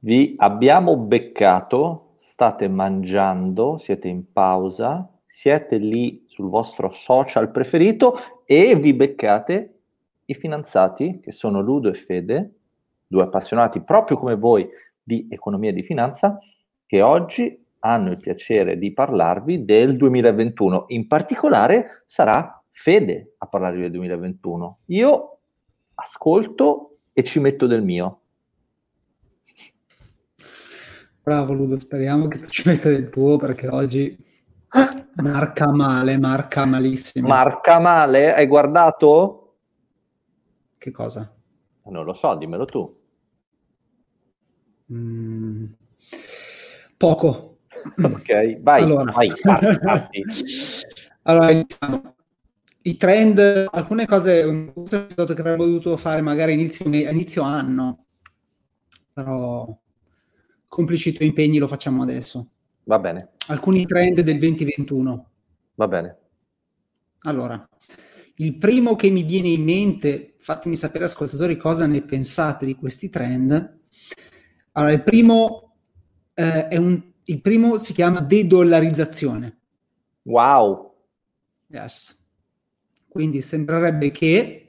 Vi abbiamo beccato, state mangiando, siete in pausa, siete lì sul vostro social preferito e vi beccate i finanziati che sono Ludo e Fede, due appassionati proprio come voi di economia e di finanza, che oggi hanno il piacere di parlarvi del 2021. In particolare sarà Fede a parlarvi del 2021. Io ascolto e ci metto del mio. Bravo Ludo, speriamo che tu ci metta del tuo perché oggi marca male, marca malissimo. Marca male? Hai guardato? Che cosa? Non lo so, dimmelo tu. Mm, poco. Ok, vai, allora. vai, parti, parti. allora, iniziamo. I trend, alcune cose che avremmo dovuto fare magari inizio, inizio anno, però complicito impegni lo facciamo adesso. Va bene. Alcuni trend del 2021. Va bene. Allora, il primo che mi viene in mente, fatemi sapere ascoltatori cosa ne pensate di questi trend. Allora, il primo, eh, è un, il primo si chiama de-dollarizzazione. Wow. Yes. Quindi sembrerebbe che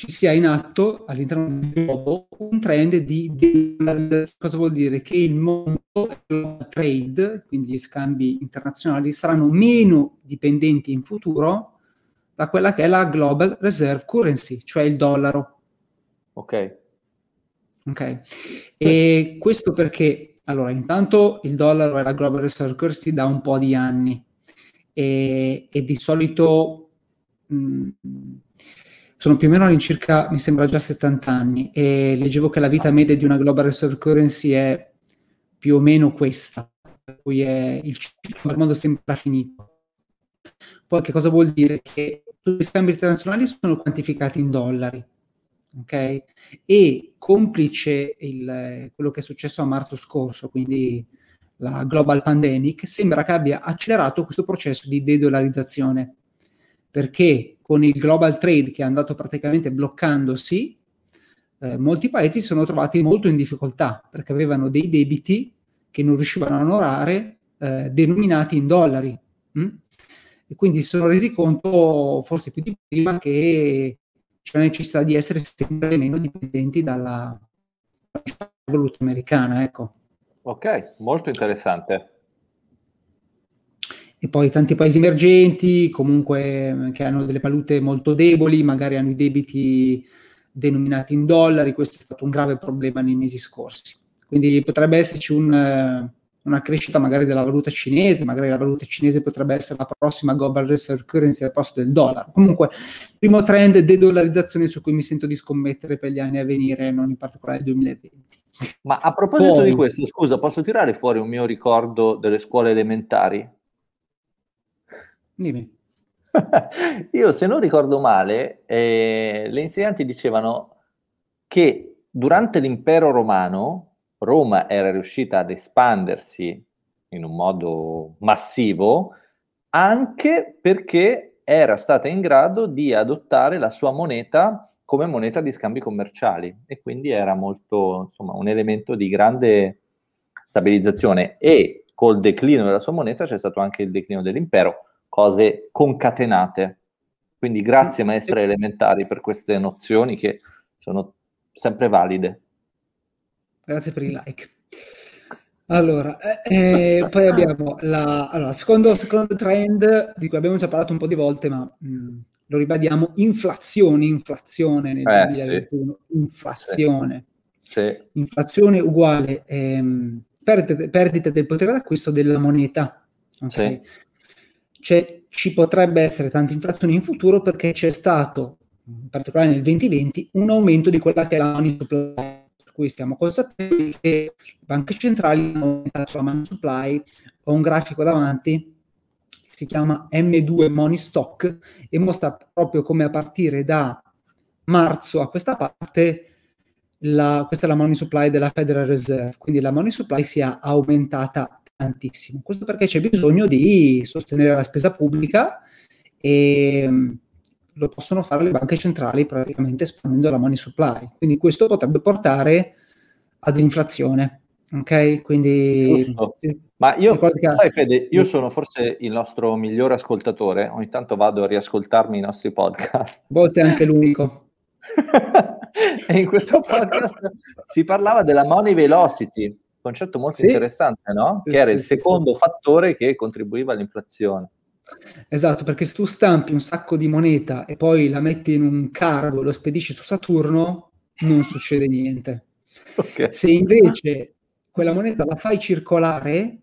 ci sia in atto all'interno del globo un trend di de-dollarizzazione. Cosa vuol dire? Che il mondo trade, quindi gli scambi internazionali, saranno meno dipendenti in futuro da quella che è la Global Reserve Currency, cioè il dollaro. Ok. Ok. E questo perché, allora, intanto il dollaro è la Global Reserve Currency da un po' di anni e, e di solito mh, mm, sono più o meno all'incirca, mi sembra già 70 anni e leggevo che la vita media di una Global Reserve Currency è più o meno questa, per cui è il ciclo del mondo sembra finito. Poi che cosa vuol dire? Che tutti gli scambi internazionali sono quantificati in dollari, ok? E complice il, quello che è successo a marzo scorso, quindi la global pandemic, sembra che abbia accelerato questo processo di de-dollarizzazione, perché con il global trade che è andato praticamente bloccandosi, eh, molti paesi si sono trovati molto in difficoltà perché avevano dei debiti che non riuscivano a onorare eh, denominati in dollari. Mh? Hm? E quindi si sono resi conto, forse più di prima, che c'è la necessità di essere sempre meno dipendenti dalla valuta americana. Ecco. Ok, molto interessante. E poi tanti paesi emergenti, comunque che hanno delle valute molto deboli, magari hanno i debiti denominati in dollari, questo è stato un grave problema nei mesi scorsi. Quindi potrebbe esserci un una crescita magari della valuta cinese, magari la valuta cinese potrebbe essere la prossima global reserve currency al posto del dollaro. Comunque, primo trend de-dollarizzazione su cui mi sento di scommettere per gli anni a venire, non in particolare il 2020. Ma a proposito Poi, di questo, scusa, posso tirare fuori un mio ricordo delle scuole elementari? Dimmi. Io, se non ricordo male, eh, le insegnanti dicevano che durante l'impero romano Roma era riuscita ad espandersi in un modo massivo anche perché era stata in grado di adottare la sua moneta come moneta di scambi commerciali. E quindi era molto, insomma, un elemento di grande stabilizzazione. E col declino della sua moneta c'è stato anche il declino dell'impero, cose concatenate. Quindi grazie maestre elementari per queste nozioni che sono sempre valide. Grazie per il like. Allora, eh, eh, poi abbiamo la allora, secondo, secondo trend di cui abbiamo già parlato un po' di volte, ma mh, mm, lo ribadiamo, inflazione, inflazione nel eh, 2021, sì. inflazione. Sì. Inflazione uguale ehm, perdita, perdita, del potere d'acquisto della moneta. Okay? Sì. Cioè, ci potrebbe essere tanta inflazione in futuro perché c'è stato, in particolare nel 2020, un aumento di quella che è la money supply cui siamo consapevoli che le banche centrali hanno aumentato la money supply. Ho un grafico davanti si chiama M2 Money Stock e mostra proprio come a partire da marzo a questa parte la, questa è la money supply della Federal Reserve, quindi la money supply si è aumentata tantissimo. Questo perché c'è bisogno di sostenere la spesa pubblica e lo possono fare le banche centrali praticamente espandendo la money supply. Quindi questo potrebbe portare ad inflazione. Ok? Quindi... Giusto. Ma io, sai Fede, io sono forse il nostro migliore ascoltatore, ogni tanto vado a riascoltarmi i nostri podcast. A volte anche l'unico. e in questo podcast si parlava della money velocity, concetto molto sì. interessante, no? Sì, che era il secondo fattore che contribuiva all'inflazione. Esatto, perché se tu stampi un sacco di moneta e poi la metti in un cargo e lo spedisci su Saturno, non succede niente. Okay. Se invece quella moneta la fai circolare,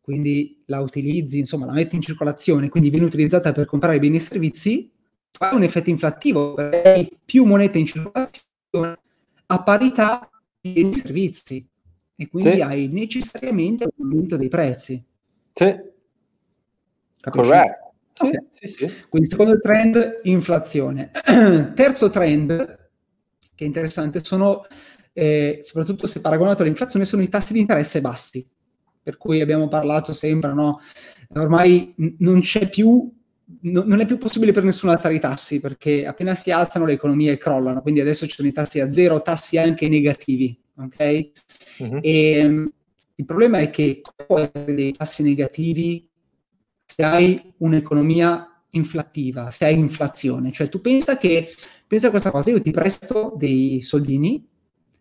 quindi la utilizzi, insomma, la metti in circolazione, quindi viene utilizzata per comprare beni e servizi, hai un effetto inflattivo, perché hai più monete in circolazione a parità di servizi e quindi sì. hai necessariamente un aumento dei prezzi. Sì. Corretto. Sì, okay. sì, sì. Quindi secondo trend, inflazione. Terzo trend, che è interessante, sono, eh, soprattutto se paragonato all'inflazione, sono i tassi di interesse bassi. Per cui abbiamo parlato sempre, no? Ormai non c'è più No, non è più possibile per nessuno alzare i tassi perché appena si alzano le economie crollano, quindi adesso ci sono i tassi a zero, tassi anche negativi, ok? Uh-huh. E um, il problema è che puoi avere dei tassi negativi se hai un'economia inflattiva, se hai inflazione, cioè tu pensa che, pensa a questa cosa, io ti presto dei soldini,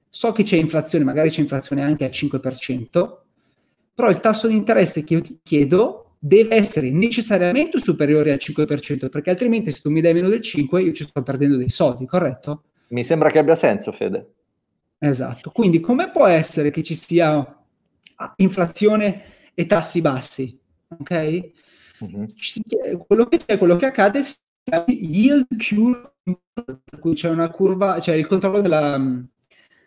so che c'è inflazione, magari c'è inflazione anche al 5%, però il tasso di interesse che io ti chiedo deve essere necessariamente superiore al 5%, perché altrimenti se tu mi dai meno del 5 io ci sto perdendo dei soldi, corretto? Mi sembra che abbia senso, Fede. Esatto, quindi come può essere che ci sia inflazione e tassi bassi? Ok? Uh-huh. Quello, che, quello che accade è che yield curve, per cui c'è una curva, cioè il controllo della,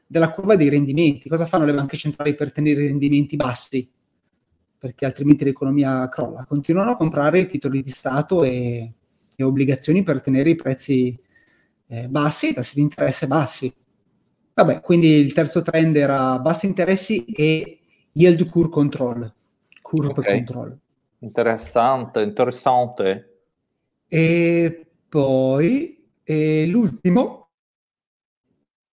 della curva dei rendimenti. Cosa fanno le banche centrali per tenere i rendimenti bassi? Perché altrimenti l'economia crolla. Continuano a comprare titoli di Stato e, e obbligazioni per tenere i prezzi eh, bassi, i tassi di interesse bassi. Vabbè, quindi il terzo trend era bassi interessi e yield curve control. Curve okay. control. Interessante, interessante. E poi e l'ultimo,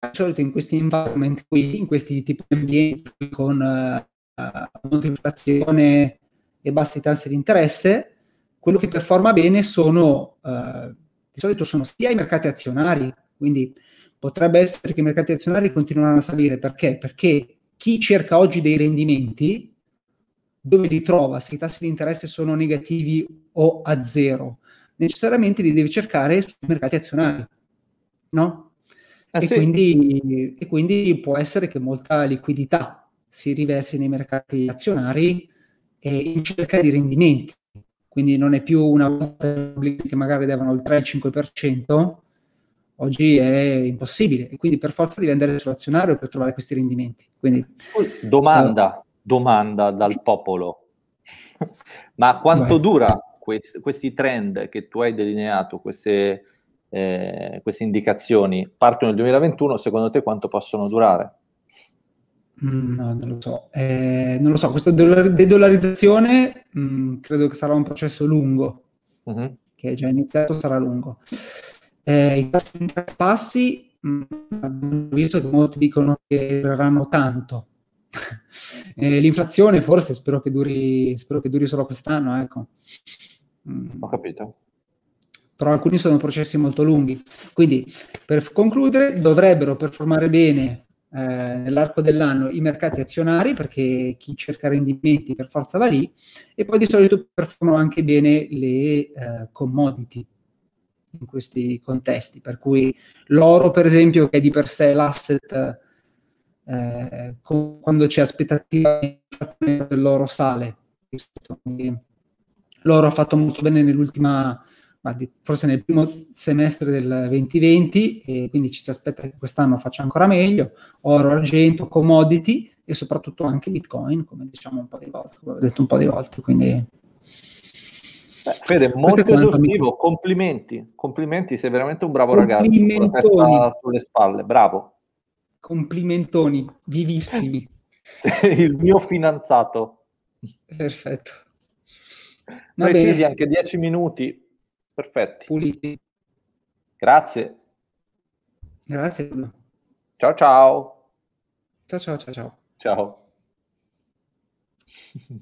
di solito in questi environment qui, in questi tipi di ambienti con uh, molta inflazione e bassi tassi di interesse, quello che performa bene sono, uh, di solito sono sia i mercati azionari, quindi potrebbe essere che i mercati azionari continueranno a salire. Perché? Perché chi cerca oggi dei rendimenti, dove li trova? Se i tassi di interesse sono negativi o a zero, necessariamente li deve cercare sui mercati azionari, no? Ah, e, sì. quindi, e quindi può essere che molta liquidità si riversi nei mercati azionari e in cerca di rendimenti. Quindi non è più una che magari devono il 3-5%, oggi è impossibile e quindi per forza devi andare sull'azionario per trovare questi rendimenti. Quindi, domanda, uh, domanda dal popolo, ma quanto beh. dura quest- questi trend che tu hai delineato, queste, eh, queste indicazioni, partono nel 2021, secondo te quanto possono durare? Mm, no, non lo so. Eh, non lo so, questa dedollarizzazione mh, mm, credo che sarà un processo lungo, uh-huh. che è già iniziato, sarà lungo. Eh, I tassi di interesse bassi, mh, abbiamo visto che molti dicono che dureranno tanto. eh, l'inflazione forse spero che, duri, spero che duri solo quest'anno, ecco. Mm. Ho capito. Però alcuni sono processi molto lunghi. Quindi, per concludere, dovrebbero performare bene eh, nell'arco dell'anno i mercati azionari, perché chi cerca rendimenti per forza va lì, e poi di solito performano anche bene le eh, commodity, in questi contesti, per cui l'oro per esempio che è di per sé l'asset eh, quando c'è aspettativa dell'oro sale, quindi l'oro ha fatto molto bene nell'ultima, forse nel primo semestre del 2020 e quindi ci si aspetta che quest'anno faccia ancora meglio, oro, argento, commodity e soprattutto anche bitcoin, come diciamo un po' di volte, come ho detto un po' di volte, quindi Beh, Fede, molto esaustivo, complimenti, complimenti, sei veramente un bravo ragazzo, con la testa sulle spalle, bravo. Complimentoni, vivissimi. Sei il mio fidanzato. Perfetto. Va Precisi bene. anche 10 minuti, perfetti. Puliti. Grazie. Grazie. Ciao ciao. Ciao ciao ciao ciao. Ciao.